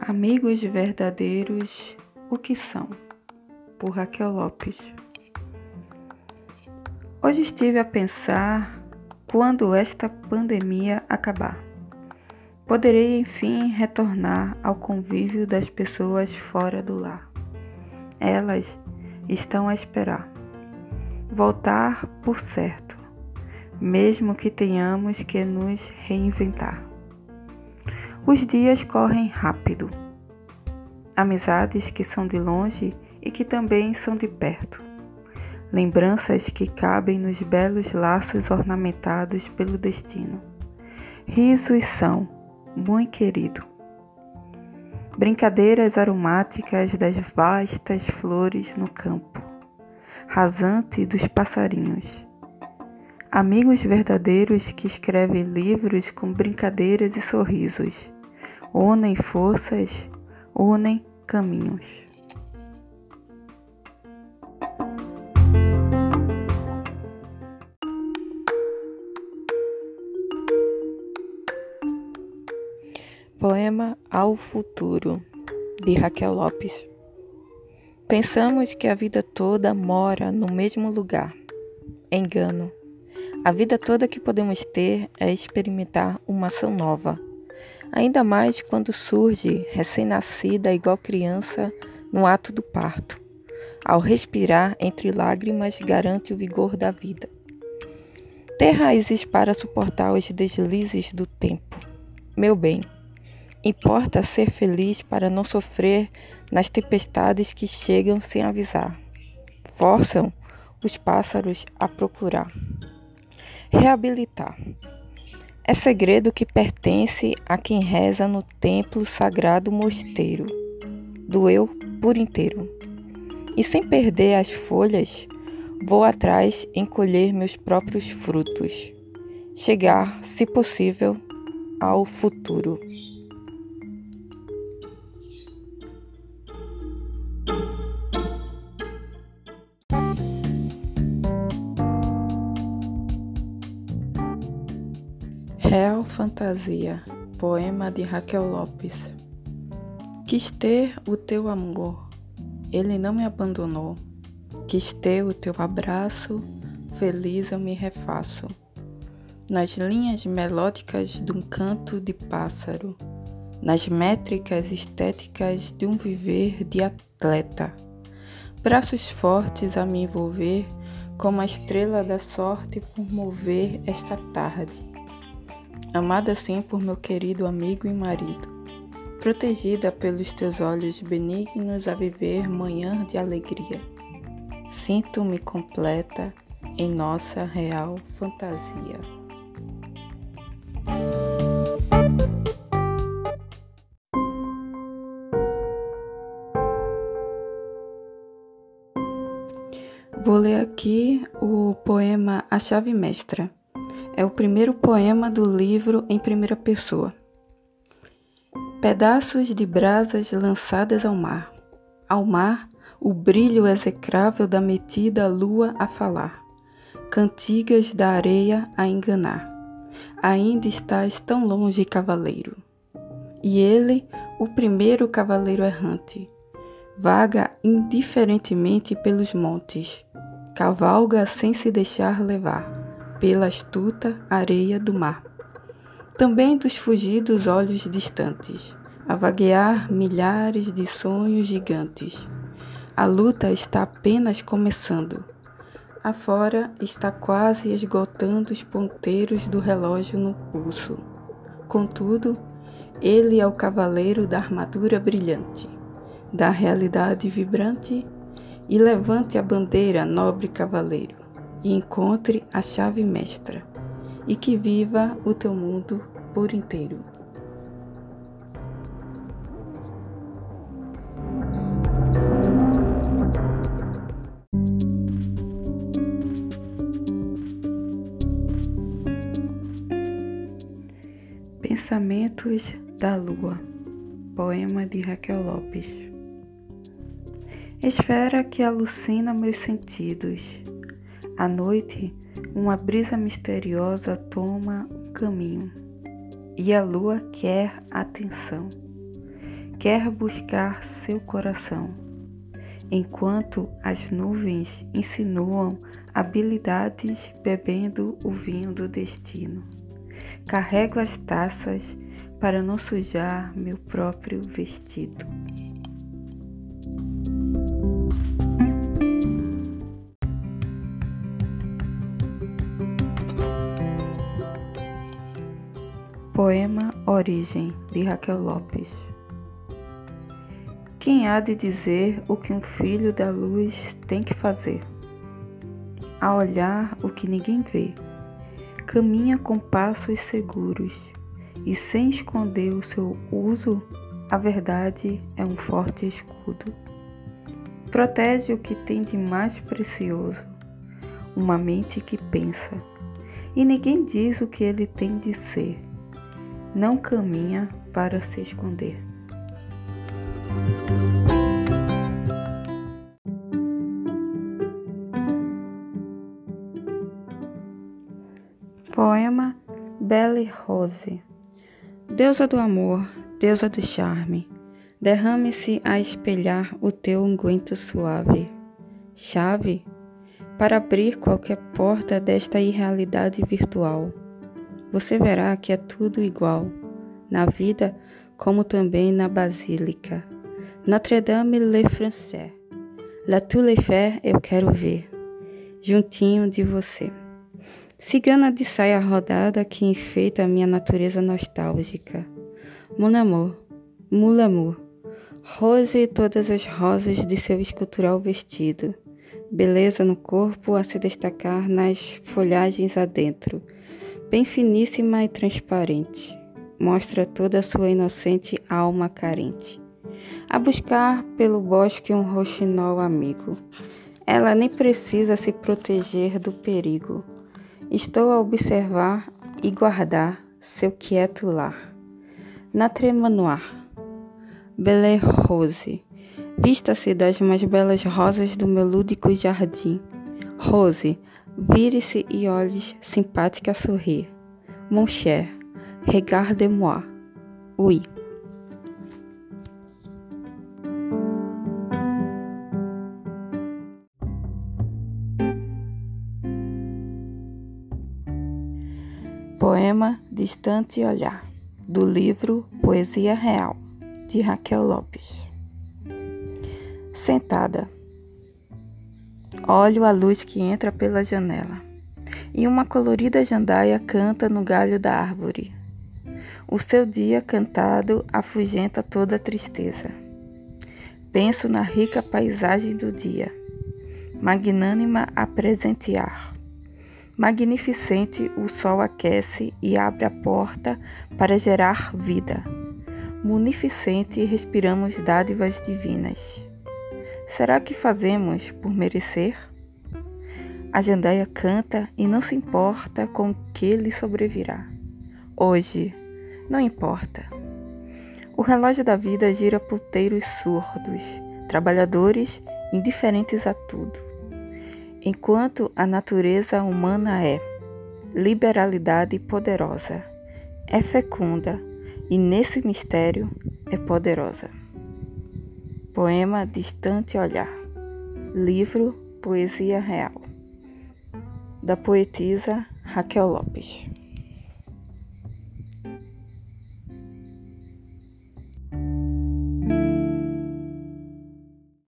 Amigos verdadeiros, o que são? Por Raquel Lopes. Hoje estive a pensar quando esta pandemia acabar. Poderei enfim retornar ao convívio das pessoas fora do lar. Elas estão a esperar. Voltar por certo, mesmo que tenhamos que nos reinventar. Os dias correm rápido. Amizades que são de longe e que também são de perto. Lembranças que cabem nos belos laços ornamentados pelo destino. Risos são, muito querido. Brincadeiras aromáticas das vastas flores no campo, rasante dos passarinhos Amigos verdadeiros que escrevem livros com brincadeiras e sorrisos, unem forças, unem caminhos. Poema Ao Futuro, de Raquel Lopes. Pensamos que a vida toda mora no mesmo lugar. Engano. A vida toda que podemos ter é experimentar uma ação nova. Ainda mais quando surge recém-nascida igual criança no ato do parto. Ao respirar entre lágrimas garante o vigor da vida. Ter raízes para suportar os deslizes do tempo. Meu bem, importa ser feliz para não sofrer nas tempestades que chegam sem avisar. Forçam os pássaros a procurar. Reabilitar. É segredo que pertence a quem reza no templo sagrado mosteiro, do eu por inteiro. E sem perder as folhas, vou atrás em colher meus próprios frutos, chegar, se possível, ao futuro. Fantasia, poema de Raquel Lopes. Quis ter o teu amor, ele não me abandonou. Quis ter o teu abraço, feliz eu me refaço. Nas linhas melódicas de um canto de pássaro, nas métricas estéticas de um viver de atleta. Braços fortes a me envolver, como a estrela da sorte por mover esta tarde amada sim por meu querido amigo e marido, protegida pelos teus olhos benignos a viver manhã de alegria. Sinto-me completa em nossa real fantasia. Vou ler aqui o poema A Chave Mestra é o primeiro poema do livro em primeira pessoa. Pedaços de brasas lançadas ao mar. Ao mar, o brilho execrável da metida lua a falar. Cantigas da areia a enganar. Ainda estás tão longe, cavaleiro. E ele, o primeiro cavaleiro errante, vaga indiferentemente pelos montes, cavalga sem se deixar levar pela astuta areia do mar. Também dos fugidos olhos distantes, a vaguear milhares de sonhos gigantes. A luta está apenas começando. Afora está quase esgotando os ponteiros do relógio no pulso. Contudo, ele é o cavaleiro da armadura brilhante, da realidade vibrante, e levante a bandeira, nobre cavaleiro e encontre a chave mestra, e que viva o teu mundo por inteiro. Pensamentos da Lua, poema de Raquel Lopes. Esfera que alucina meus sentidos, à noite, Uma brisa misteriosa toma um caminho e a lua quer atenção, quer buscar seu coração, enquanto as nuvens insinuam habilidades bebendo o vinho do destino. Carrego as taças para não sujar meu próprio vestido. Poema Origem de Raquel Lopes Quem há de dizer o que um filho da luz tem que fazer? A olhar o que ninguém vê, caminha com passos seguros e sem esconder o seu uso, a verdade é um forte escudo. Protege o que tem de mais precioso, uma mente que pensa, e ninguém diz o que ele tem de ser não caminha para se esconder. Poema Belle Rose Deusa do amor, deusa do charme, derrame-se a espelhar o teu unguento suave. Chave para abrir qualquer porta desta irrealidade virtual você verá que é tudo igual, na vida como também na basílica. Notre-Dame-le-Français. La Tour Eiffel eu quero ver, juntinho de você. Cigana de saia rodada que enfeita a minha natureza nostálgica. Mon amour, mon amour, rose e todas as rosas de seu escultural vestido. Beleza no corpo a se destacar nas folhagens adentro bem finíssima e transparente, mostra toda a sua inocente alma carente. A buscar pelo bosque um roxinol amigo. Ela nem precisa se proteger do perigo. Estou a observar e guardar seu quieto lar. Na tremanoir, Belle Rose, vista-se das mais belas rosas do meu lúdico jardim. Rose, Vire-se e olhe simpática a sorrir. Mon cher, regardez-moi. Oui. Poema Distante Olhar, do livro Poesia Real, de Raquel Lopes. Sentada Olho a luz que entra pela janela. E uma colorida jandaia canta no galho da árvore. O seu dia cantado afugenta toda a tristeza. Penso na rica paisagem do dia, magnânima a presentear. Magnificente o sol aquece e abre a porta para gerar vida. Munificente respiramos dádivas divinas. Será que fazemos por merecer? A jandaia canta e não se importa com o que lhe sobrevirá. Hoje, não importa. O relógio da vida gira puteiros surdos, trabalhadores indiferentes a tudo. Enquanto a natureza humana é liberalidade poderosa, é fecunda e nesse mistério é poderosa. Poema Distante Olhar. Livro Poesia Real. Da poetisa Raquel Lopes.